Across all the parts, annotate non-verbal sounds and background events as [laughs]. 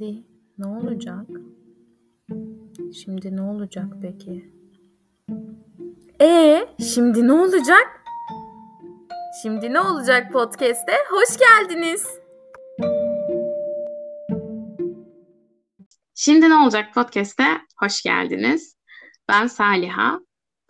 Şimdi ne olacak? Şimdi ne olacak peki? E şimdi ne olacak? Şimdi ne olacak podcast'te? Hoş geldiniz. Şimdi ne olacak podcast'te? Hoş geldiniz. Ben Saliha.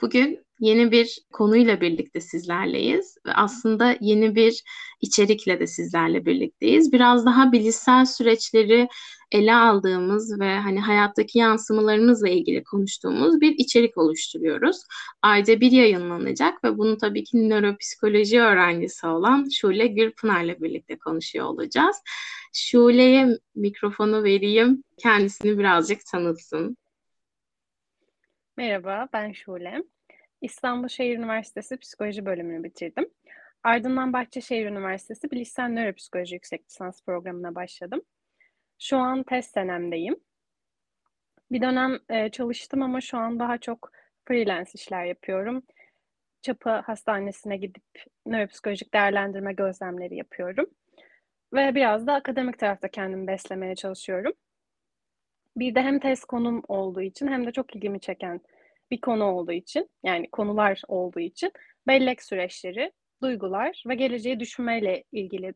Bugün yeni bir konuyla birlikte sizlerleyiz ve aslında yeni bir içerikle de sizlerle birlikteyiz. Biraz daha bilişsel süreçleri ele aldığımız ve hani hayattaki yansımalarımızla ilgili konuştuğumuz bir içerik oluşturuyoruz. Ayda bir yayınlanacak ve bunu tabii ki nöropsikoloji öğrencisi olan Şule Gürpınar'la birlikte konuşuyor olacağız. Şule'ye mikrofonu vereyim. Kendisini birazcık tanıtsın. Merhaba, ben Şule. İstanbul Şehir Üniversitesi Psikoloji bölümünü bitirdim. Ardından Bahçeşehir Üniversitesi Bilişsel Nöropsikoloji Yüksek Lisans Programı'na başladım. Şu an test senemdeyim. Bir dönem e, çalıştım ama şu an daha çok freelance işler yapıyorum. Çapı Hastanesi'ne gidip nöropsikolojik değerlendirme gözlemleri yapıyorum. Ve biraz da akademik tarafta kendimi beslemeye çalışıyorum. Bir de hem test konum olduğu için hem de çok ilgimi çeken bir konu olduğu için, yani konular olduğu için bellek süreçleri, duygular ve geleceği düşünmeyle ilgili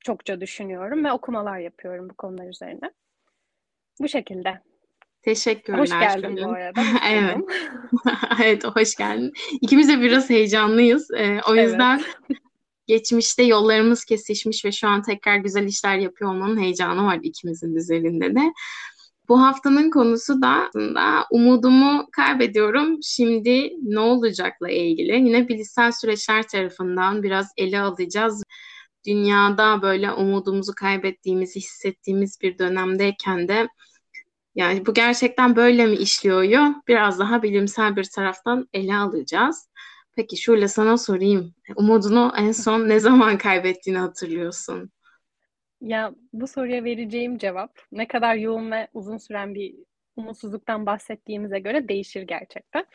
çokça düşünüyorum ve okumalar yapıyorum bu konular üzerine. Bu şekilde. Teşekkürler. Hoş geldin bu arada. [laughs] evet. [laughs] evet, hoş geldin. İkimiz de biraz heyecanlıyız. Ee, o yüzden evet. geçmişte yollarımız kesişmiş ve şu an tekrar güzel işler yapıyor olmanın heyecanı var ikimizin üzerinde de. Bu haftanın konusu da aslında umudumu kaybediyorum. Şimdi ne olacakla ilgili. Yine bilişsel süreçler tarafından biraz ele alacağız. Dünyada böyle umudumuzu kaybettiğimizi hissettiğimiz bir dönemdeyken de yani bu gerçekten böyle mi işliyor? Biraz daha bilimsel bir taraftan ele alacağız. Peki şöyle sana sorayım. Umudunu en son ne zaman kaybettiğini hatırlıyorsun? Ya bu soruya vereceğim cevap ne kadar yoğun ve uzun süren bir umutsuzluktan bahsettiğimize göre değişir gerçekten.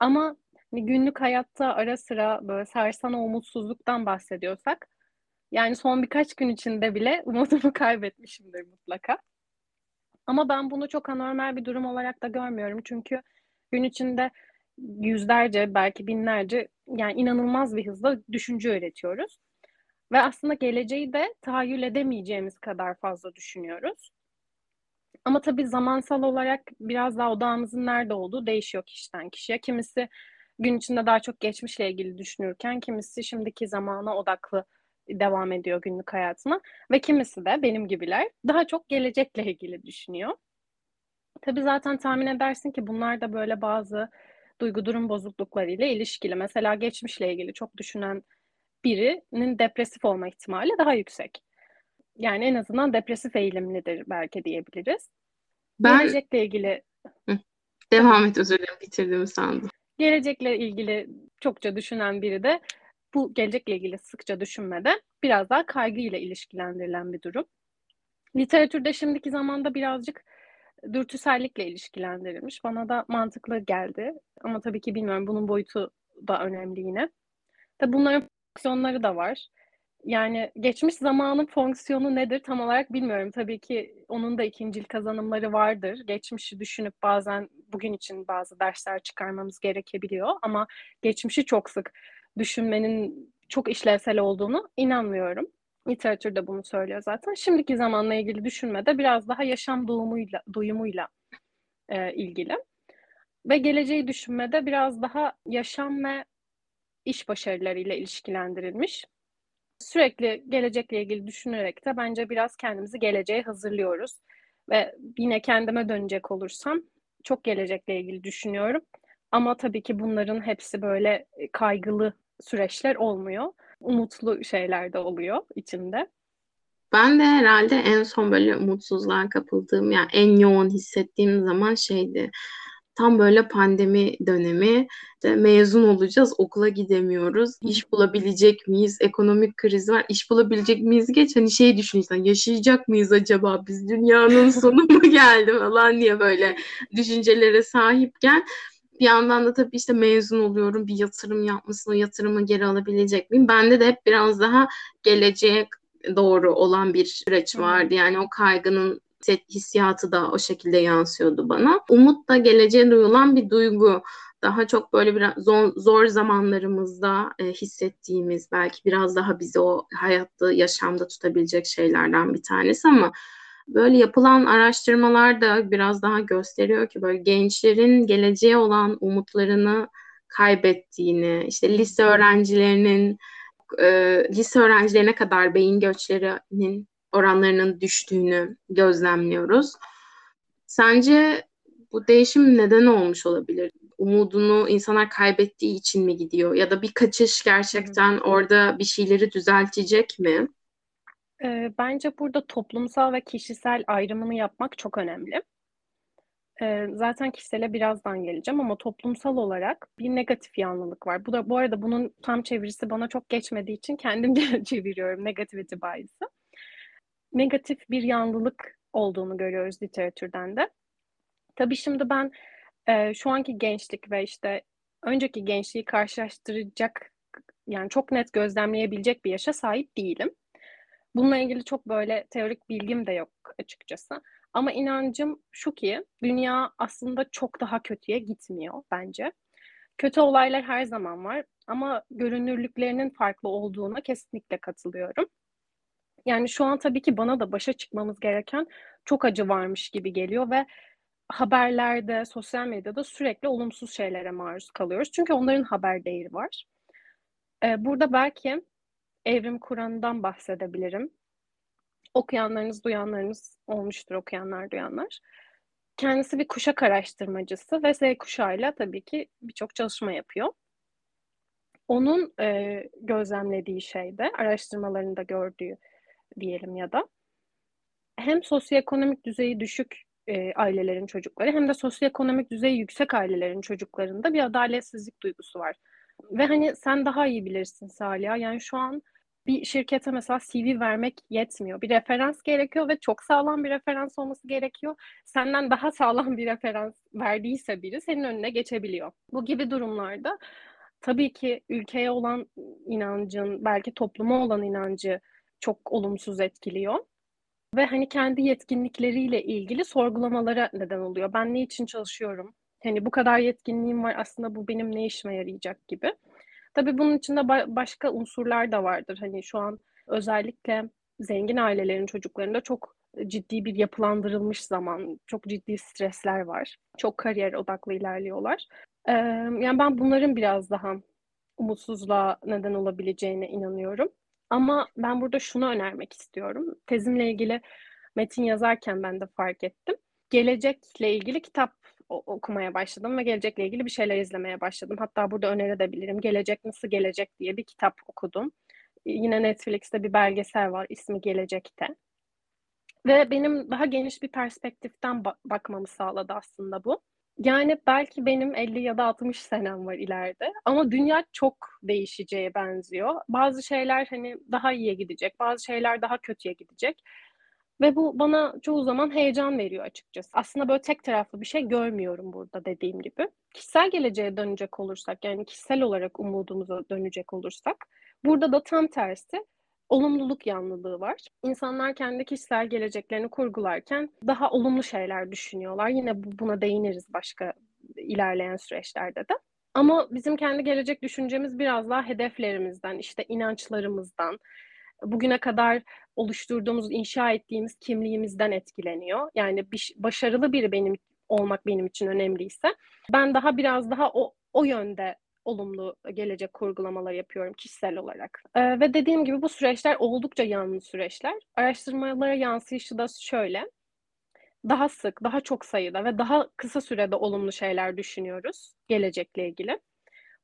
Ama günlük hayatta ara sıra böyle sarsan o umutsuzluktan bahsediyorsak yani son birkaç gün içinde bile [laughs] umudumu kaybetmişimdir mutlaka. Ama ben bunu çok anormal bir durum olarak da görmüyorum. Çünkü gün içinde yüzlerce belki binlerce yani inanılmaz bir hızla düşünce üretiyoruz. Ve aslında geleceği de tahayyül edemeyeceğimiz kadar fazla düşünüyoruz. Ama tabii zamansal olarak biraz daha odağımızın nerede olduğu değişiyor kişiden kişiye. Kimisi gün içinde daha çok geçmişle ilgili düşünürken kimisi şimdiki zamana odaklı devam ediyor günlük hayatına ve kimisi de benim gibiler daha çok gelecekle ilgili düşünüyor. Tabii zaten tahmin edersin ki bunlar da böyle bazı duygu durum bozukluklarıyla ilişkili. Mesela geçmişle ilgili çok düşünen birinin depresif olma ihtimali daha yüksek. Yani en azından depresif eğilimlidir belki diyebiliriz. Ben... Gelecekle ilgili... Devam et özür dilerim bitirdiğimi sandım. Gelecekle ilgili çokça düşünen biri de bu gelecekle ilgili sıkça düşünmede biraz daha kaygıyla ilişkilendirilen bir durum. Literatürde şimdiki zamanda birazcık dürtüsellikle ilişkilendirilmiş. Bana da mantıklı geldi. Ama tabii ki bilmiyorum bunun boyutu da önemli yine. Tabii bunların fonksiyonları da var. Yani geçmiş zamanın fonksiyonu nedir tam olarak bilmiyorum. Tabii ki onun da ikincil kazanımları vardır. Geçmişi düşünüp bazen bugün için bazı dersler çıkarmamız gerekebiliyor ama geçmişi çok sık düşünmenin çok işlevsel olduğunu inanmıyorum. Literatür de bunu söylüyor zaten. Şimdiki zamanla ilgili düşünmede biraz daha yaşam duyumuyla, duyumuyla e, ilgili. Ve geleceği düşünmede biraz daha yaşam ve iş başarılarıyla ilişkilendirilmiş. Sürekli gelecekle ilgili düşünerek de bence biraz kendimizi geleceğe hazırlıyoruz. Ve yine kendime dönecek olursam çok gelecekle ilgili düşünüyorum. Ama tabii ki bunların hepsi böyle e, kaygılı süreçler olmuyor. Umutlu şeyler de oluyor içinde. Ben de herhalde en son böyle umutsuzluğa kapıldığım yani en yoğun hissettiğim zaman şeydi tam böyle pandemi dönemi işte mezun olacağız okula gidemiyoruz. İş bulabilecek miyiz? Ekonomik kriz var. İş bulabilecek miyiz? Geç hani şey düşünürsen yaşayacak mıyız acaba? Biz dünyanın [laughs] sonu mu geldi falan diye böyle düşüncelere sahipken bir yandan da tabii işte mezun oluyorum bir yatırım yapmasın o yatırımı geri alabilecek miyim? Bende de hep biraz daha geleceğe doğru olan bir süreç vardı. Yani o kaygının hissiyatı da o şekilde yansıyordu bana. Umut da geleceğe duyulan bir duygu daha çok böyle biraz zor, zor zamanlarımızda e, hissettiğimiz belki biraz daha bizi o hayatta yaşamda tutabilecek şeylerden bir tanesi ama böyle yapılan araştırmalar da biraz daha gösteriyor ki böyle gençlerin geleceğe olan umutlarını kaybettiğini, işte lise öğrencilerinin e, lise öğrencilerine kadar beyin göçlerinin oranlarının düştüğünü gözlemliyoruz. Sence bu değişim neden olmuş olabilir? Umudunu insanlar kaybettiği için mi gidiyor? Ya da bir kaçış gerçekten orada bir şeyleri düzeltecek mi? E, bence burada toplumsal ve kişisel ayrımını yapmak çok önemli. E, zaten kişisele birazdan geleceğim ama toplumsal olarak bir negatif yanlılık var. Bu da bu arada bunun tam çevirisi bana çok geçmediği için kendim [laughs] çeviriyorum negativity bias'ı. Negatif bir yanlılık olduğunu görüyoruz literatürden de. Tabii şimdi ben e, şu anki gençlik ve işte önceki gençliği karşılaştıracak yani çok net gözlemleyebilecek bir yaşa sahip değilim. Bununla ilgili çok böyle teorik bilgim de yok açıkçası. Ama inancım şu ki dünya aslında çok daha kötüye gitmiyor bence. Kötü olaylar her zaman var ama görünürlüklerinin farklı olduğuna kesinlikle katılıyorum. Yani şu an tabii ki bana da başa çıkmamız gereken çok acı varmış gibi geliyor ve haberlerde, sosyal medyada sürekli olumsuz şeylere maruz kalıyoruz. Çünkü onların haber değeri var. Ee, burada belki Evrim Kur'an'dan bahsedebilirim. Okuyanlarınız, duyanlarınız olmuştur, okuyanlar, duyanlar. Kendisi bir kuşak araştırmacısı ve Z kuşağıyla tabii ki birçok çalışma yapıyor. Onun e, gözlemlediği şeyde, araştırmalarında gördüğü diyelim ya da hem sosyoekonomik düzeyi düşük e, ailelerin çocukları hem de sosyoekonomik düzeyi yüksek ailelerin çocuklarında bir adaletsizlik duygusu var. Ve hani sen daha iyi bilirsin Salih. Yani şu an bir şirkete mesela CV vermek yetmiyor. Bir referans gerekiyor ve çok sağlam bir referans olması gerekiyor. Senden daha sağlam bir referans verdiyse biri senin önüne geçebiliyor. Bu gibi durumlarda tabii ki ülkeye olan inancın, belki topluma olan inancı çok olumsuz etkiliyor. Ve hani kendi yetkinlikleriyle ilgili sorgulamalara neden oluyor. Ben ne için çalışıyorum? Hani bu kadar yetkinliğim var aslında bu benim ne işime yarayacak gibi. Tabii bunun içinde ba- başka unsurlar da vardır. Hani şu an özellikle zengin ailelerin çocuklarında çok ciddi bir yapılandırılmış zaman, çok ciddi stresler var. Çok kariyer odaklı ilerliyorlar. Ee, yani ben bunların biraz daha umutsuzluğa neden olabileceğine inanıyorum. Ama ben burada şunu önermek istiyorum. Tezimle ilgili metin yazarken ben de fark ettim. Gelecekle ilgili kitap okumaya başladım ve gelecekle ilgili bir şeyler izlemeye başladım. Hatta burada önerebilirim. Gelecek Nasıl Gelecek diye bir kitap okudum. Yine Netflix'te bir belgesel var ismi Gelecek'te. Ve benim daha geniş bir perspektiften bakmamı sağladı aslında bu. Yani belki benim 50 ya da 60 senem var ileride ama dünya çok değişeceğe benziyor. Bazı şeyler hani daha iyiye gidecek, bazı şeyler daha kötüye gidecek. Ve bu bana çoğu zaman heyecan veriyor açıkçası. Aslında böyle tek taraflı bir şey görmüyorum burada dediğim gibi. Kişisel geleceğe dönecek olursak yani kişisel olarak umudumuza dönecek olursak burada da tam tersi olumluluk yanlılığı var. İnsanlar kendi kişisel geleceklerini kurgularken daha olumlu şeyler düşünüyorlar. Yine buna değiniriz başka ilerleyen süreçlerde de. Ama bizim kendi gelecek düşüncemiz biraz daha hedeflerimizden, işte inançlarımızdan, bugüne kadar oluşturduğumuz, inşa ettiğimiz kimliğimizden etkileniyor. Yani bir, başarılı biri benim olmak benim için önemliyse ben daha biraz daha o o yönde olumlu gelecek kurgulamalar yapıyorum kişisel olarak. Ee, ve dediğim gibi bu süreçler oldukça yanlı süreçler. Araştırmalara yansıyışı da şöyle. Daha sık, daha çok sayıda ve daha kısa sürede olumlu şeyler düşünüyoruz gelecekle ilgili.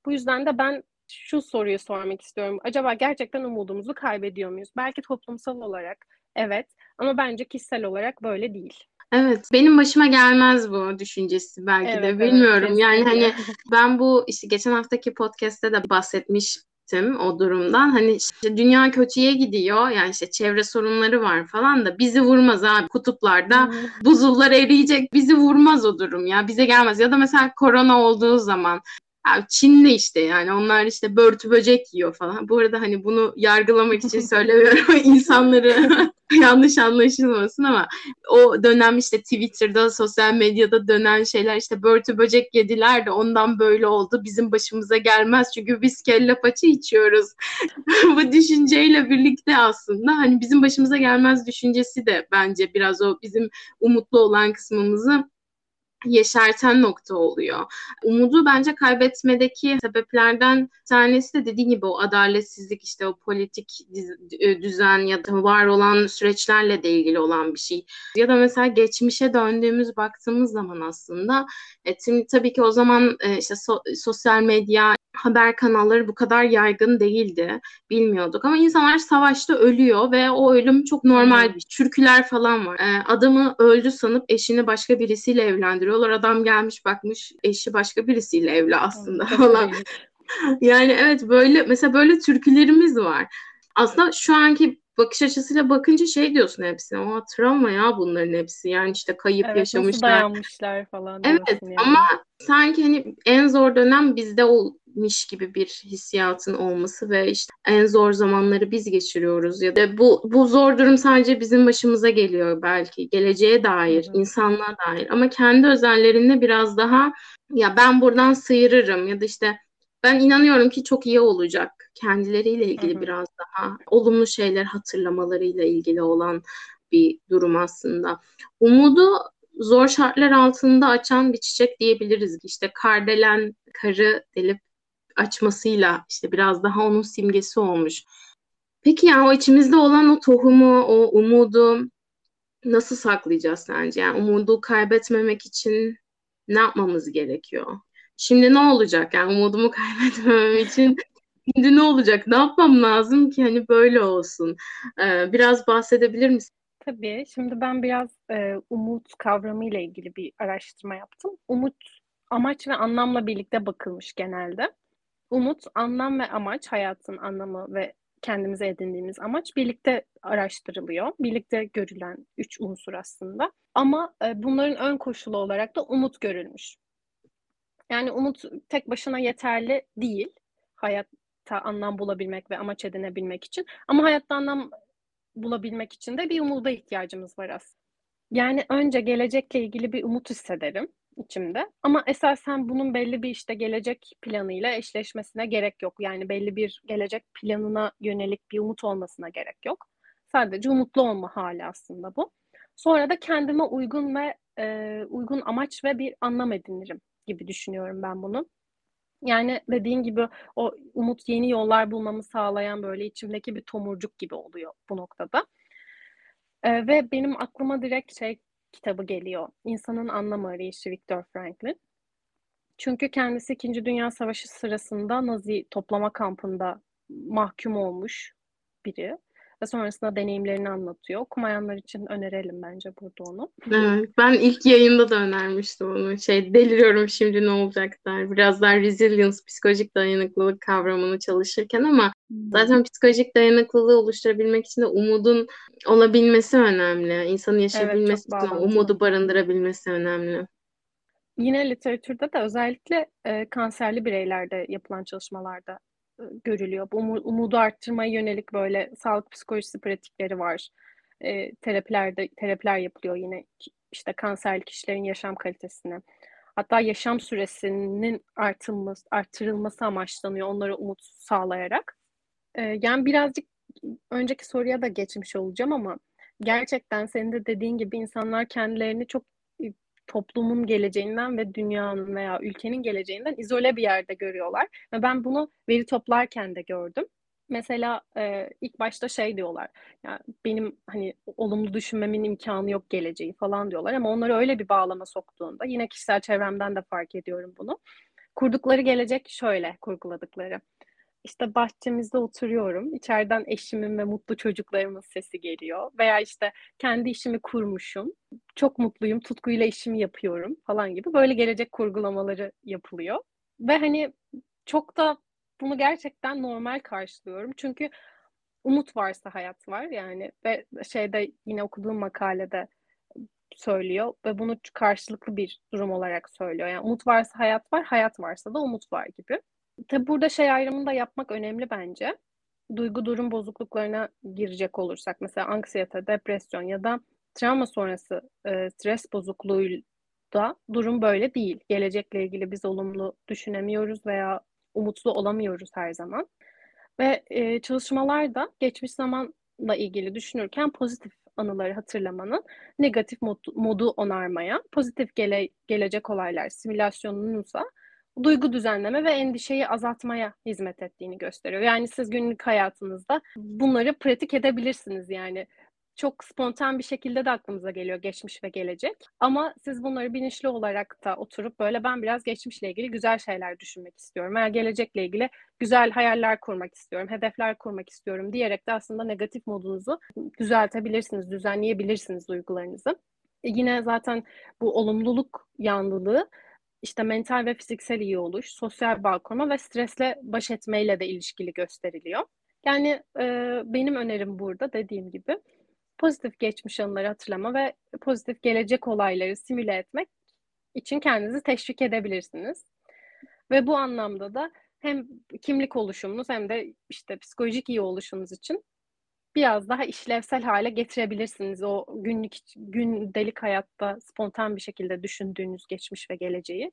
Bu yüzden de ben şu soruyu sormak istiyorum. Acaba gerçekten umudumuzu kaybediyor muyuz? Belki toplumsal olarak evet ama bence kişisel olarak böyle değil. Evet, benim başıma gelmez bu düşüncesi belki evet, de bilmiyorum. Evet, yani hani ben bu işte geçen haftaki podcast'te de bahsetmiştim o durumdan. Hani işte dünya kötüye gidiyor. Yani işte çevre sorunları var falan da bizi vurmaz abi. Kutuplarda buzullar eriyecek. Bizi vurmaz o durum ya. Bize gelmez. Ya da mesela korona olduğu zaman Ya Çin'de işte yani onlar işte börtü böcek yiyor falan. Bu arada hani bunu yargılamak için [laughs] söylemiyorum [laughs] insanları [laughs] yanlış anlaşılmasın ama o dönem işte Twitter'da, sosyal medyada dönen şeyler işte börtü böcek yediler de ondan böyle oldu. Bizim başımıza gelmez çünkü biz kelle paça içiyoruz. Bu düşünceyle birlikte aslında hani bizim başımıza gelmez düşüncesi de bence biraz o bizim umutlu olan kısmımızı yeşerten nokta oluyor. Umudu bence kaybetmedeki sebeplerden tanesi de dediğim gibi o adaletsizlik işte o politik e, düzen ya da var olan süreçlerle de ilgili olan bir şey. Ya da mesela geçmişe döndüğümüz baktığımız zaman aslında e, tabii ki o zaman e, işte so, sosyal medya haber kanalları bu kadar yaygın değildi. Bilmiyorduk ama insanlar savaşta ölüyor ve o ölüm çok normal bir. Türküler falan var. Ee, adamı öldü sanıp eşini başka birisiyle evlendiriyorlar. Adam gelmiş bakmış eşi başka birisiyle evli aslında falan. [laughs] yani evet böyle mesela böyle türkülerimiz var. Aslında şu anki bakış açısıyla bakınca şey diyorsun hepsine. O travma ya bunların hepsi. Yani işte kayıp evet, yaşamışlar. Nasıl dayanmışlar falan. Evet yani. ama sanki hani en zor dönem bizde olmuş gibi bir hissiyatın olması ve işte en zor zamanları biz geçiriyoruz ya da bu bu zor durum sadece bizim başımıza geliyor belki geleceğe dair, Hı-hı. insanlığa dair ama kendi özellerinde biraz daha ya ben buradan sıyırırım ya da işte ben inanıyorum ki çok iyi olacak. Kendileriyle ilgili Hı-hı. biraz daha olumlu şeyler hatırlamalarıyla ilgili olan bir durum aslında. Umudu zor şartlar altında açan bir çiçek diyebiliriz. İşte kardelen karı delip açmasıyla işte biraz daha onun simgesi olmuş. Peki yani o içimizde olan o tohumu, o umudu nasıl saklayacağız sence? Yani umudu kaybetmemek için ne yapmamız gerekiyor? Şimdi ne olacak? Yani umudumu [laughs] kaybetmemem için şimdi ne olacak? Ne yapmam lazım ki hani böyle olsun? Ee, biraz bahsedebilir misin? Tabii. Şimdi ben biraz e, umut kavramı ile ilgili bir araştırma yaptım. Umut amaç ve anlamla birlikte bakılmış genelde. Umut, anlam ve amaç, hayatın anlamı ve kendimize edindiğimiz amaç birlikte araştırılıyor. Birlikte görülen üç unsur aslında. Ama e, bunların ön koşulu olarak da umut görülmüş. Yani umut tek başına yeterli değil hayatta anlam bulabilmek ve amaç edinebilmek için. Ama hayatta anlam bulabilmek için de bir umuda ihtiyacımız var aslında. Yani önce gelecekle ilgili bir umut hissederim içimde. Ama esasen bunun belli bir işte gelecek planıyla eşleşmesine gerek yok. Yani belli bir gelecek planına yönelik bir umut olmasına gerek yok. Sadece umutlu olma hali aslında bu. Sonra da kendime uygun ve e, uygun amaç ve bir anlam edinirim gibi düşünüyorum ben bunu. Yani dediğin gibi o umut yeni yollar bulmamı sağlayan böyle içimdeki bir tomurcuk gibi oluyor bu noktada. Ee, ve benim aklıma direkt şey kitabı geliyor. İnsanın Anlam Arayışı Viktor Franklin. Çünkü kendisi İkinci Dünya Savaşı sırasında Nazi toplama kampında mahkum olmuş biri ve sonrasında deneyimlerini anlatıyor. Okumayanlar için önerelim bence burada onu. Evet, ben ilk yayında da önermiştim onu. Şey deliriyorum şimdi ne olacak der. Biraz daha resilience, psikolojik dayanıklılık kavramını çalışırken ama hmm. zaten psikolojik dayanıklılığı oluşturabilmek için de umudun olabilmesi önemli. İnsanın yaşayabilmesi evet, umudu barındırabilmesi önemli. Yine literatürde de özellikle e, kanserli bireylerde yapılan çalışmalarda görülüyor. Bu umudu arttırmaya yönelik böyle sağlık psikolojisi pratikleri var. E, terapilerde terapiler yapılıyor yine işte kanserli kişilerin yaşam kalitesine. Hatta yaşam süresinin artırılması, artırılması amaçlanıyor onlara umut sağlayarak. E, yani birazcık önceki soruya da geçmiş olacağım ama gerçekten senin de dediğin gibi insanlar kendilerini çok toplumun geleceğinden ve dünyanın veya ülkenin geleceğinden izole bir yerde görüyorlar. Ve ben bunu veri toplarken de gördüm. Mesela e, ilk başta şey diyorlar, yani benim hani olumlu düşünmemin imkanı yok geleceği falan diyorlar ama onları öyle bir bağlama soktuğunda yine kişisel çevremden de fark ediyorum bunu. Kurdukları gelecek şöyle kurguladıkları. İşte bahçemizde oturuyorum. İçeriden eşimin ve mutlu çocuklarımın sesi geliyor. Veya işte kendi işimi kurmuşum. Çok mutluyum, tutkuyla işimi yapıyorum falan gibi. Böyle gelecek kurgulamaları yapılıyor. Ve hani çok da bunu gerçekten normal karşılıyorum. Çünkü umut varsa hayat var yani. Ve şeyde yine okuduğum makalede söylüyor ve bunu karşılıklı bir durum olarak söylüyor. Yani umut varsa hayat var, hayat varsa da umut var gibi. Tabi burada şey ayrımını da yapmak önemli bence. Duygu durum bozukluklarına girecek olursak mesela anksiyete, depresyon ya da travma sonrası e, stres bozukluğu da durum böyle değil. Gelecekle ilgili biz olumlu düşünemiyoruz veya umutlu olamıyoruz her zaman. Ve e, çalışmalarda geçmiş zamanla ilgili düşünürken pozitif anıları hatırlamanın negatif mod, modu onarmaya, pozitif gele, gelecek olaylar simülasyonunuzsa duygu düzenleme ve endişeyi azaltmaya hizmet ettiğini gösteriyor. Yani siz günlük hayatınızda bunları pratik edebilirsiniz yani çok spontan bir şekilde de aklımıza geliyor geçmiş ve gelecek. Ama siz bunları bilinçli olarak da oturup böyle ben biraz geçmişle ilgili güzel şeyler düşünmek istiyorum veya gelecekle ilgili güzel hayaller kurmak istiyorum, hedefler kurmak istiyorum diyerek de aslında negatif modunuzu düzeltebilirsiniz, düzenleyebilirsiniz duygularınızı. E yine zaten bu olumluluk yanlılığı işte mental ve fiziksel iyi oluş, sosyal bağ kurma ve stresle baş etmeyle de ilişkili gösteriliyor. Yani e, benim önerim burada dediğim gibi pozitif geçmiş anıları hatırlama ve pozitif gelecek olayları simüle etmek için kendinizi teşvik edebilirsiniz. Ve bu anlamda da hem kimlik oluşumunuz hem de işte psikolojik iyi oluşunuz için biraz daha işlevsel hale getirebilirsiniz. O günlük gündelik hayatta spontan bir şekilde düşündüğünüz geçmiş ve geleceği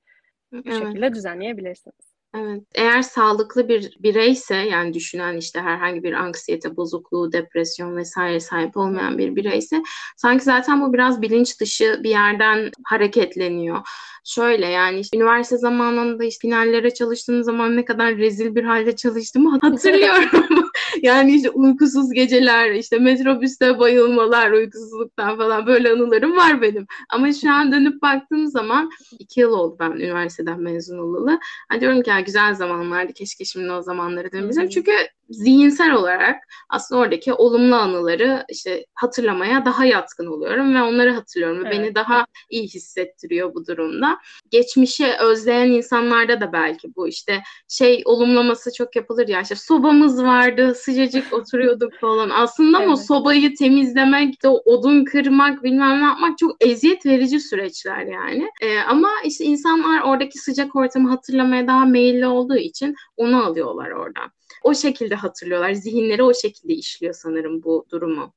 bu evet. şekilde düzenleyebilirsiniz. Evet. Eğer sağlıklı bir bireyse yani düşünen işte herhangi bir anksiyete bozukluğu, depresyon vesaire sahip olmayan bir bireyse sanki zaten bu biraz bilinç dışı bir yerden hareketleniyor. Şöyle yani işte üniversite zamanında işte finallere çalıştığım zaman ne kadar rezil bir halde çalıştığımı [laughs] hatırlıyorum. Yani işte uykusuz geceler, işte metrobüste bayılmalar, uykusuzluktan falan böyle anılarım var benim. Ama şu an dönüp baktığım zaman iki yıl oldu ben üniversiteden mezun olalı. Ha diyorum ki ya güzel zamanlardı keşke şimdi o zamanları dönebilsem. Çünkü zihinsel olarak aslında oradaki olumlu anıları işte hatırlamaya daha yatkın oluyorum ve onları hatırlıyorum evet. beni daha iyi hissettiriyor bu durumda. Geçmişi özleyen insanlarda da belki bu işte şey olumlaması çok yapılır ya işte sobamız vardı sıcacık [laughs] oturuyorduk falan. Aslında evet. o sobayı temizlemek, işte odun kırmak bilmem ne yapmak çok eziyet verici süreçler yani. Ee, ama işte insanlar oradaki sıcak ortamı hatırlamaya daha meyilli olduğu için onu alıyorlar oradan o şekilde hatırlıyorlar. Zihinleri o şekilde işliyor sanırım bu durumu.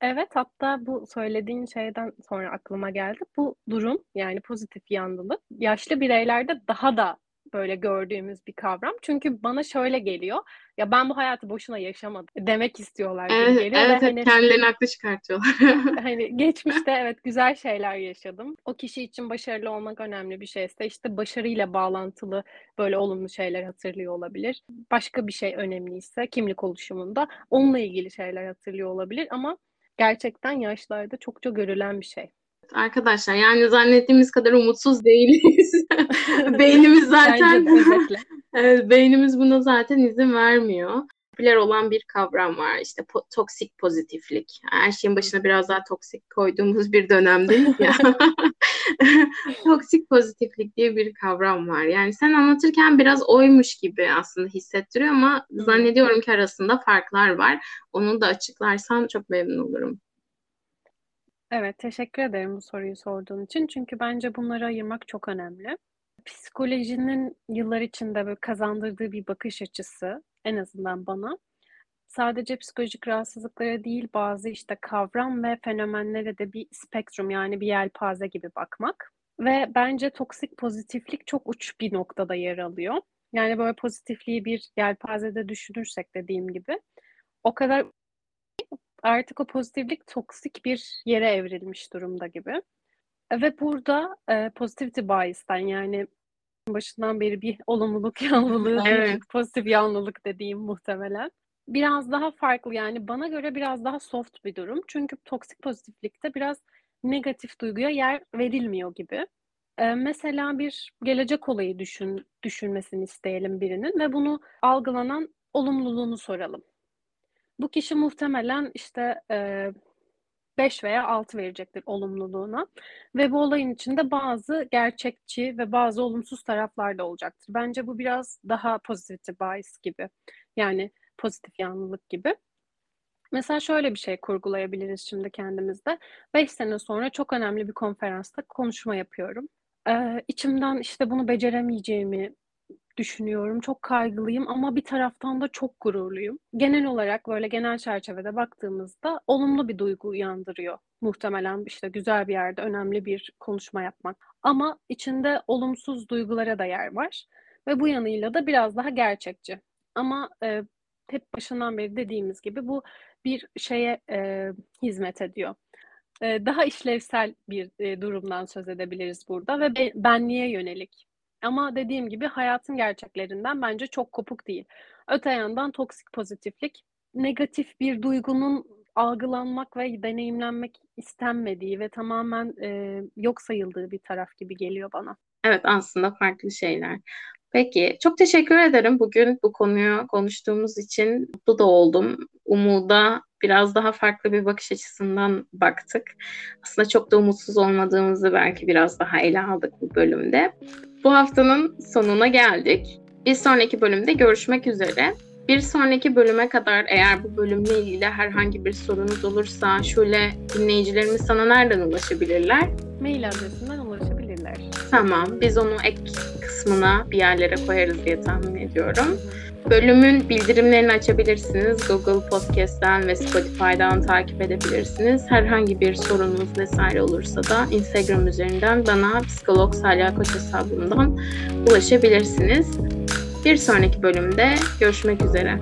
Evet hatta bu söylediğin şeyden sonra aklıma geldi. Bu durum yani pozitif yanlılık yaşlı bireylerde daha da böyle gördüğümüz bir kavram. Çünkü bana şöyle geliyor. Ya ben bu hayatı boşuna yaşamadım demek istiyorlar gibi evet, geliyor. Evet, hani, kendilerini haklı çıkartıyorlar. [laughs] hani [laughs] geçmişte evet güzel şeyler yaşadım. O kişi için başarılı olmak önemli bir şeyse işte başarıyla bağlantılı böyle olumlu şeyler hatırlıyor olabilir. Başka bir şey önemliyse kimlik oluşumunda onunla ilgili şeyler hatırlıyor olabilir ama gerçekten yaşlarda çokça görülen bir şey. Arkadaşlar yani zannettiğimiz kadar umutsuz değiliz. [laughs] beynimiz zaten [laughs] beynimiz buna zaten izin vermiyor. Popüler olan bir kavram var işte po- toksik pozitiflik. Her şeyin başına biraz daha toksik koyduğumuz bir dönemdeyiz ya. [laughs] toksik pozitiflik diye bir kavram var. Yani sen anlatırken biraz oymuş gibi aslında hissettiriyor ama zannediyorum ki arasında farklar var. Onu da açıklarsan çok memnun olurum. Evet, teşekkür ederim bu soruyu sorduğun için. Çünkü bence bunları ayırmak çok önemli. Psikolojinin yıllar içinde böyle kazandırdığı bir bakış açısı, en azından bana, sadece psikolojik rahatsızlıklara değil, bazı işte kavram ve fenomenlere de bir spektrum yani bir yelpaze gibi bakmak. Ve bence toksik pozitiflik çok uç bir noktada yer alıyor. Yani böyle pozitifliği bir yelpazede düşünürsek dediğim gibi o kadar artık o pozitiflik toksik bir yere evrilmiş durumda gibi. Ve burada e, positivity bias'tan yani başından beri bir olumluluk [laughs] yanlılığı, evet. [laughs] pozitif yanlılık dediğim muhtemelen. Biraz daha farklı yani bana göre biraz daha soft bir durum. Çünkü toksik pozitiflikte biraz negatif duyguya yer verilmiyor gibi. Ee, mesela bir gelecek olayı düşün, düşünmesini isteyelim birinin ve bunu algılanan olumluluğunu soralım. Bu kişi muhtemelen işte e, 5 veya 6 verecektir olumluluğuna. Ve bu olayın içinde bazı gerçekçi ve bazı olumsuz taraflar da olacaktır. Bence bu biraz daha pozitif bias gibi. Yani pozitif yanlılık gibi. Mesela şöyle bir şey kurgulayabiliriz şimdi kendimizde. Beş sene sonra çok önemli bir konferansta konuşma yapıyorum. Ee, içimden işte bunu beceremeyeceğimi düşünüyorum. Çok kaygılıyım ama bir taraftan da çok gururluyum. Genel olarak böyle genel çerçevede baktığımızda olumlu bir duygu uyandırıyor. Muhtemelen işte güzel bir yerde önemli bir konuşma yapmak. Ama içinde olumsuz duygulara da yer var. Ve bu yanıyla da biraz daha gerçekçi. Ama e, hep başından beri dediğimiz gibi bu bir şeye e, hizmet ediyor. E, daha işlevsel bir e, durumdan söz edebiliriz burada ve be, benliğe yönelik. Ama dediğim gibi hayatın gerçeklerinden bence çok kopuk değil. Öte yandan toksik pozitiflik negatif bir duygunun algılanmak ve deneyimlenmek istenmediği ve tamamen e, yok sayıldığı bir taraf gibi geliyor bana. Evet aslında farklı şeyler. Peki, çok teşekkür ederim bugün bu konuyu konuştuğumuz için. Mutlu da oldum. Umuda biraz daha farklı bir bakış açısından baktık. Aslında çok da umutsuz olmadığımızı belki biraz daha ele aldık bu bölümde. Bu haftanın sonuna geldik. Bir sonraki bölümde görüşmek üzere. Bir sonraki bölüme kadar eğer bu bölümle ilgili herhangi bir sorunuz olursa şöyle dinleyicilerimiz sana nereden ulaşabilirler? Mail adresinden ulaşabilirler. Tamam. Biz onu ek kısmına bir yerlere koyarız diye tahmin ediyorum. Bölümün bildirimlerini açabilirsiniz. Google Podcast'ten ve Spotify'dan takip edebilirsiniz. Herhangi bir sorunuz vesaire olursa da Instagram üzerinden bana psikolog Salya Koç hesabından ulaşabilirsiniz. Bir sonraki bölümde görüşmek üzere.